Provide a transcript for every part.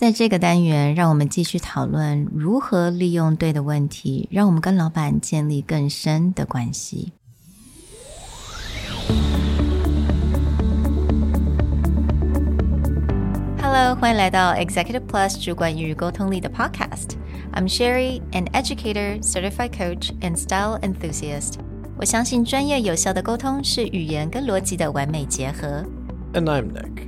在这个单元，让我们继续讨论如何利用对的问题，让我们跟老板建立更深的关系。Hello，欢迎来到 Executive Plus 主管与沟通力的 Podcast。I'm Sherry, an educator, certified coach, and style enthusiast. 我相信专业有效的沟通是语言跟逻辑的完美结合。And I'm Nick,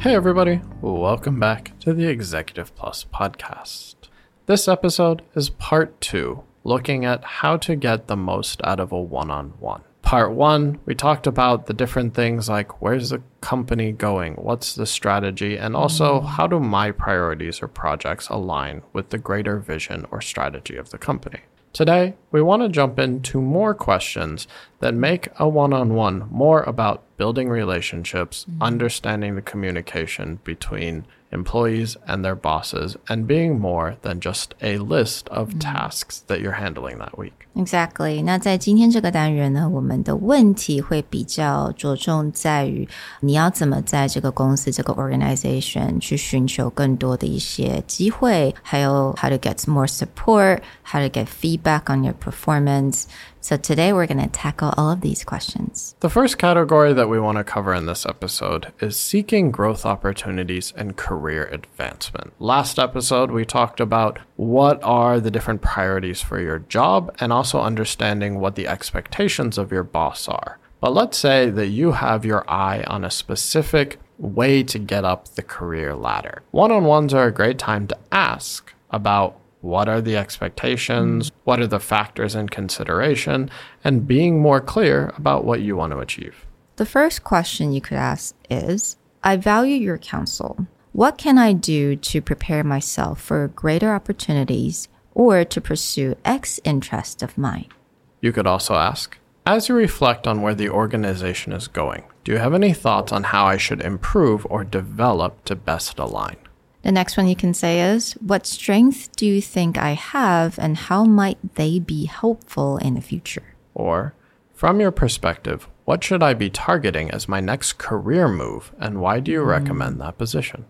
Hey, everybody, welcome back to the Executive Plus podcast. This episode is part two, looking at how to get the most out of a one on one. Part one, we talked about the different things like where's the company going, what's the strategy, and also how do my priorities or projects align with the greater vision or strategy of the company. Today, we want to jump into more questions that make a one on one more about building relationships, mm-hmm. understanding the communication between employees and their bosses, and being more than just a list of mm-hmm. tasks that you're handling that week. Exactly。那在今天这个单元呢，我们的问题会比较着重在于你要怎么在这个公司这个 organization 去寻求更多的一些机会，还有 how to get more support, how to get feedback on your performance. So today we're going to tackle all of these questions. The first category that we want to cover in this episode is seeking growth opportunities and career advancement. Last episode, we talked about what are the different priorities for your job and also understanding what the expectations of your boss are. But let's say that you have your eye on a specific way to get up the career ladder. One on ones are a great time to ask about what are the expectations? What are the factors in consideration? And being more clear about what you want to achieve. The first question you could ask is I value your counsel. What can I do to prepare myself for greater opportunities or to pursue X interest of mine? You could also ask As you reflect on where the organization is going, do you have any thoughts on how I should improve or develop to best align? The next one you can say is, What strength do you think I have and how might they be helpful in the future? Or, from your perspective, what should I be targeting as my next career move and why do you mm. recommend that position?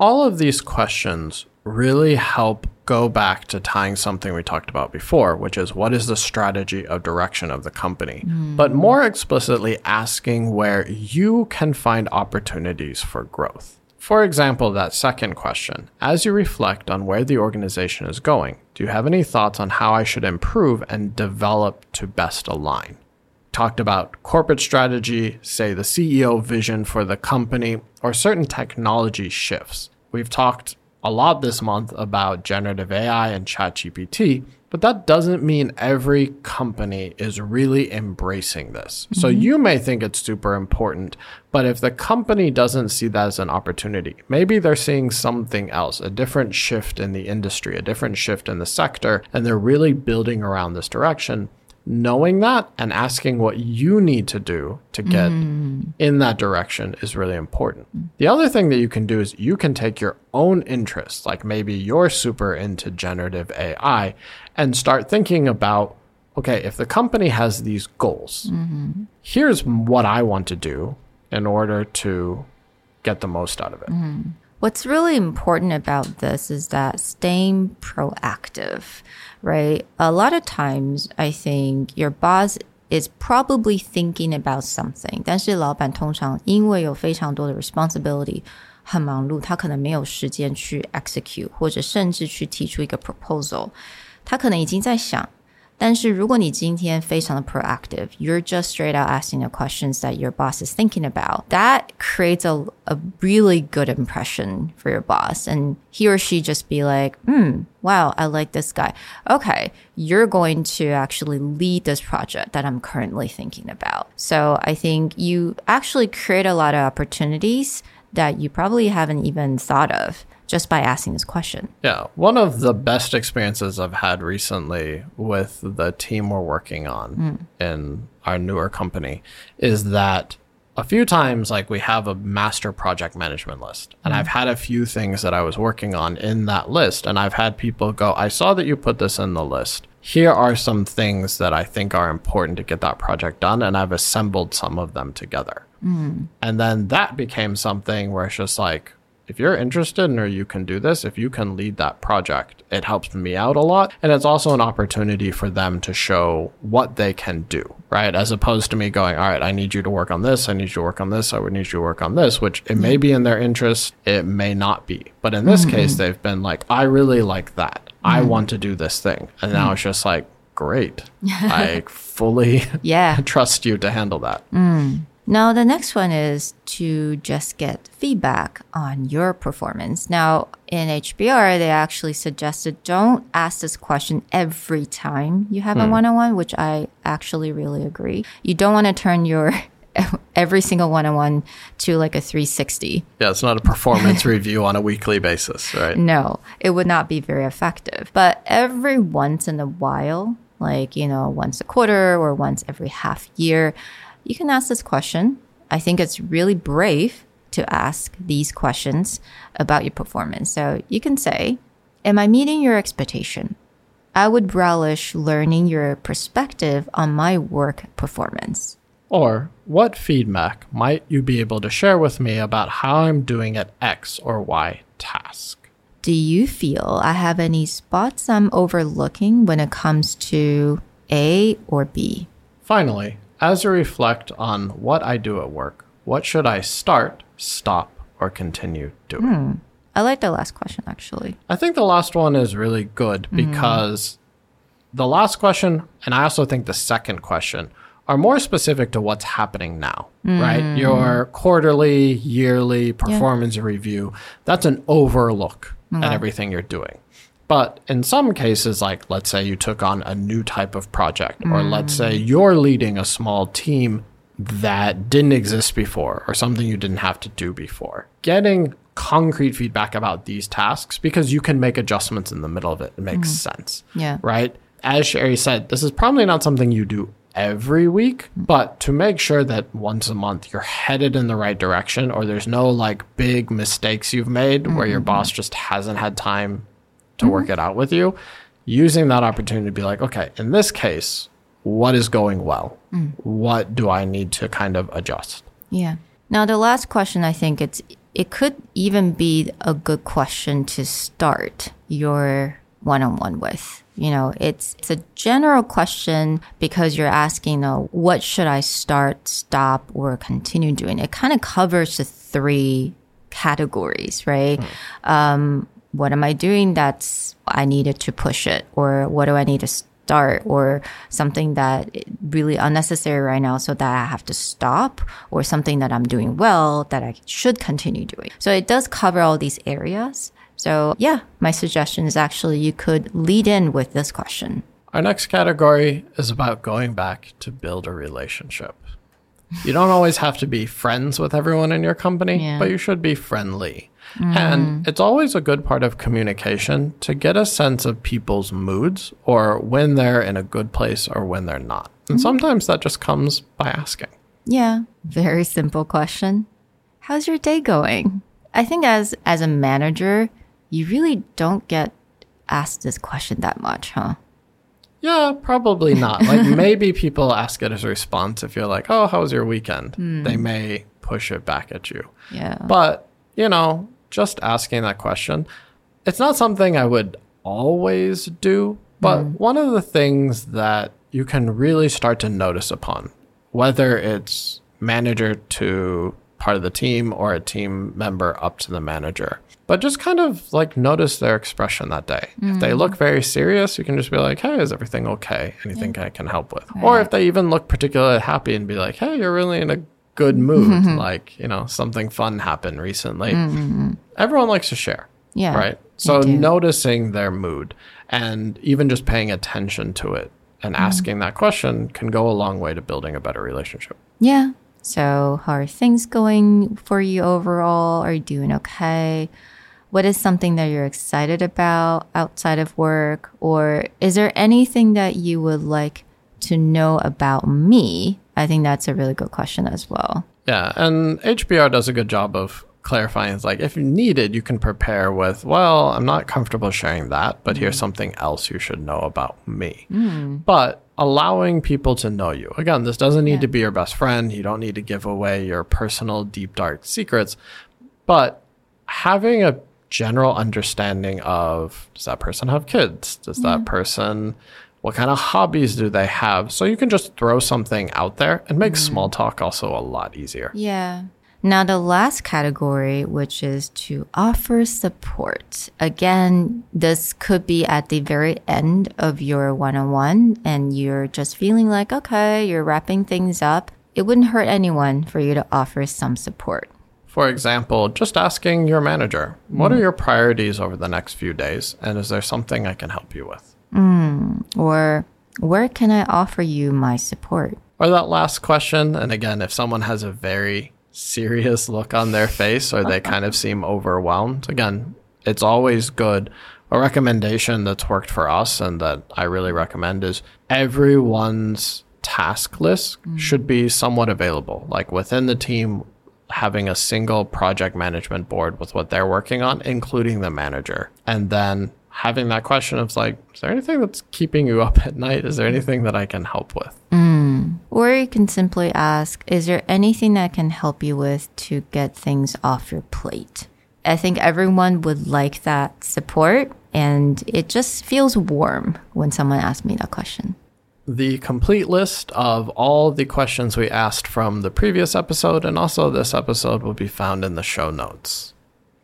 All of these questions really help go back to tying something we talked about before, which is what is the strategy of direction of the company? Mm. But more explicitly, asking where you can find opportunities for growth. For example, that second question, as you reflect on where the organization is going, do you have any thoughts on how I should improve and develop to best align? Talked about corporate strategy, say the CEO vision for the company, or certain technology shifts. We've talked a lot this month about generative AI and ChatGPT, but that doesn't mean every company is really embracing this. Mm-hmm. So you may think it's super important, but if the company doesn't see that as an opportunity, maybe they're seeing something else, a different shift in the industry, a different shift in the sector, and they're really building around this direction knowing that and asking what you need to do to get mm. in that direction is really important. The other thing that you can do is you can take your own interests, like maybe you're super into generative AI, and start thinking about okay, if the company has these goals, mm-hmm. here's what I want to do in order to get the most out of it. Mm. What's really important about this is that staying proactive right? A lot of times, I think your boss is probably thinking about something，但是老板通常因为有非常多的 responsibility，很忙碌，他可能没有时间去 execute，或者甚至去提出一个 proposal。他可能已经在想， 但是如果你今天非常的 proactive, you're just straight out asking the questions that your boss is thinking about. That creates a, a really good impression for your boss. And he or she just be like, hmm, wow, I like this guy. Okay, you're going to actually lead this project that I'm currently thinking about. So I think you actually create a lot of opportunities that you probably haven't even thought of just by asking this question. Yeah. One of the best experiences I've had recently with the team we're working on hmm. in our newer company is that a few times like we have a master project management list and hmm. I've had a few things that I was working on in that list and I've had people go I saw that you put this in the list here are some things that I think are important to get that project done and I've assembled some of them together Mm. and then that became something where it's just like if you're interested in or you can do this, if you can lead that project, it helps me out a lot. And it's also an opportunity for them to show what they can do, right? As opposed to me going, all right, I need you to work on this. I need you to work on this. I would need you to work on this, which it may be in their interest. It may not be. But in this case, mm-hmm. they've been like, I really like that. I mm. want to do this thing. And now mm. it's just like, great. I fully Yeah. trust you to handle that. Now, the next one is to just get feedback on your performance. Now, in HBR, they actually suggested don't ask this question every time you have a one on one, which I actually really agree. You don't want to turn your every single one on one to like a 360. Yeah, it's not a performance review on a weekly basis, right? No, it would not be very effective. But every once in a while, like, you know, once a quarter or once every half year, you can ask this question. I think it's really brave to ask these questions about your performance. So you can say, Am I meeting your expectation? I would relish learning your perspective on my work performance. Or what feedback might you be able to share with me about how I'm doing at X or Y task? Do you feel I have any spots I'm overlooking when it comes to A or B? Finally, as you reflect on what I do at work, what should I start, stop, or continue doing? Hmm. I like the last question actually. I think the last one is really good hmm. because the last question, and I also think the second question, are more specific to what's happening now, hmm. right? Your quarterly, yearly performance review, that's an overlook at everything you're doing. But in some cases, like let's say you took on a new type of project, or mm. let's say you're leading a small team that didn't exist before, or something you didn't have to do before. Getting concrete feedback about these tasks because you can make adjustments in the middle of it. It makes mm. sense Yeah. right? As Sherry said, this is probably not something you do every week, mm. but to make sure that once a month you're headed in the right direction or there's no like big mistakes you've made where your mm-hmm, mm-hmm. boss just hasn't had time to work it out with you, using that opportunity to be like, okay, in this case, what is going well? What do I need to kind of adjust? Yeah. Now the last question I think it's it could even be a good question to start your one-on-one with. You know, it's it's a general question because you're asking, uh, what should I start, stop, or continue doing? It kind of covers the three categories, right? Um, what am I doing that's I needed to push it, or what do I need to start, or something that really unnecessary right now, so that I have to stop, or something that I'm doing well that I should continue doing. So it does cover all these areas. So yeah, my suggestion is actually you could lead in with this question. Our next category is about going back to build a relationship. You don't always have to be friends with everyone in your company, Yeah. but you should be friendly. And mm. it's always a good part of communication to get a sense of people's moods or when they're in a good place or when they're not. And mm-hmm. sometimes that just comes by asking. Yeah, very simple question. How's your day going? I think as as a manager, you really don't get asked this question that much, huh? Yeah, probably not. Like maybe people ask it as a response if you're like, "Oh, how was your weekend?" Hmm. They may push it back at you. Yeah. But, you know, just asking that question, it's not something I would always do, but mm. one of the things that you can really start to notice upon, whether it's manager to part of the team or a team member up to the manager. But just kind of like notice their expression that day. If they mm. look very serious, you can just be like, hey, is everything okay? Anything I can help with? Or if they even look particularly happy and be like, hey, you're really in a good mood, like, you know, something fun happened recently. Everyone likes to share. Yeah, Right. So noticing their mood and even just paying attention to it and Mm-hmm. asking that question can go a long way to building a better relationship. Yeah. So, how are things going for you overall? Are you doing okay? What is something that you're excited about outside of work? Or is there anything that you would like to know about me? I think that's a really good question as well. Yeah, and HBR does a good job of clarifying. It's like if needed, you can prepare with, well, I'm not comfortable sharing that, but here's mm. something else you should know about me. Mm. But allowing people to know you. Again, this doesn't need to be your best friend. You don't need to give away your personal, deep, dark secrets. But having a general understanding of does that person have kids? Does that mm. person what kind of hobbies do they have? So you can just throw something out there and make mm-hmm. small talk also a lot easier. Yeah. Now, the last category, which is to offer support. Again, this could be at the very end of your one on one, and you're just feeling like, okay, you're wrapping things up. It wouldn't hurt anyone for you to offer some support. For example, just asking your manager, what are mm. your priorities over the next few days? And is there something I can help you with? Mm. Or, where can I offer you my support? Or that last question, and again, if someone has a very serious look on their face or they kind of seem overwhelmed, again, it's always good. A recommendation that's worked for us and that I really recommend is everyone's task list mm. should be somewhat available. Like within the team, having a single project management board with what they're working on, including the manager. And then having that question of like, is there anything that's keeping you up at night? Is there anything that I can help with? Mm. Or you can simply ask, is there anything that I can help you with to get things off your plate? I think everyone would like that support, and it just feels warm when someone asks me that question. The complete list of all the questions we asked from the previous episode and also this episode will be found in the show notes.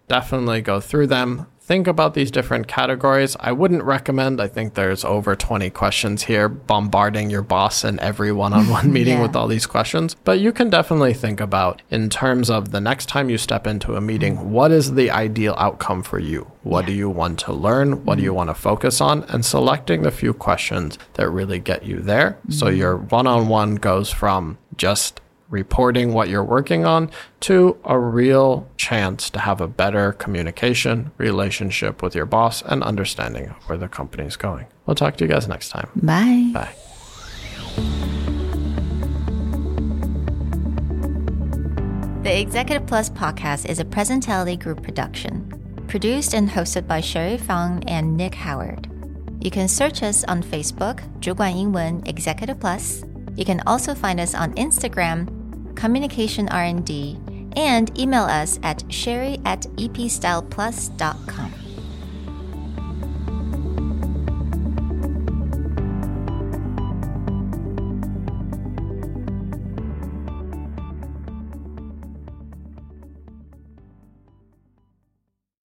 Definitely go through them. Think about these different categories. I wouldn't recommend, I think there's over 20 questions here, bombarding your boss in every one on one meeting Yeah. with all these questions. But you can definitely think about, in terms of the next time you step into a meeting, mm-hmm. what is the ideal outcome for you? What do you want to learn? What do you mm-hmm. want to focus on? And selecting the few questions that really get you there. So mm-hmm. your one on one goes from just reporting what you're working on to a real chance to have a better communication relationship with your boss and understanding of where the company is going. We'll talk to you guys next time. Bye. Bye. The Executive Plus podcast is a Presentality Group production, produced and hosted by Sherry Fang and Nick Howard. You can search us on Facebook, 主管英文 Executive Plus. You can also find us on Instagram, Communication R&D, and email us at sherry at epstyleplus.com.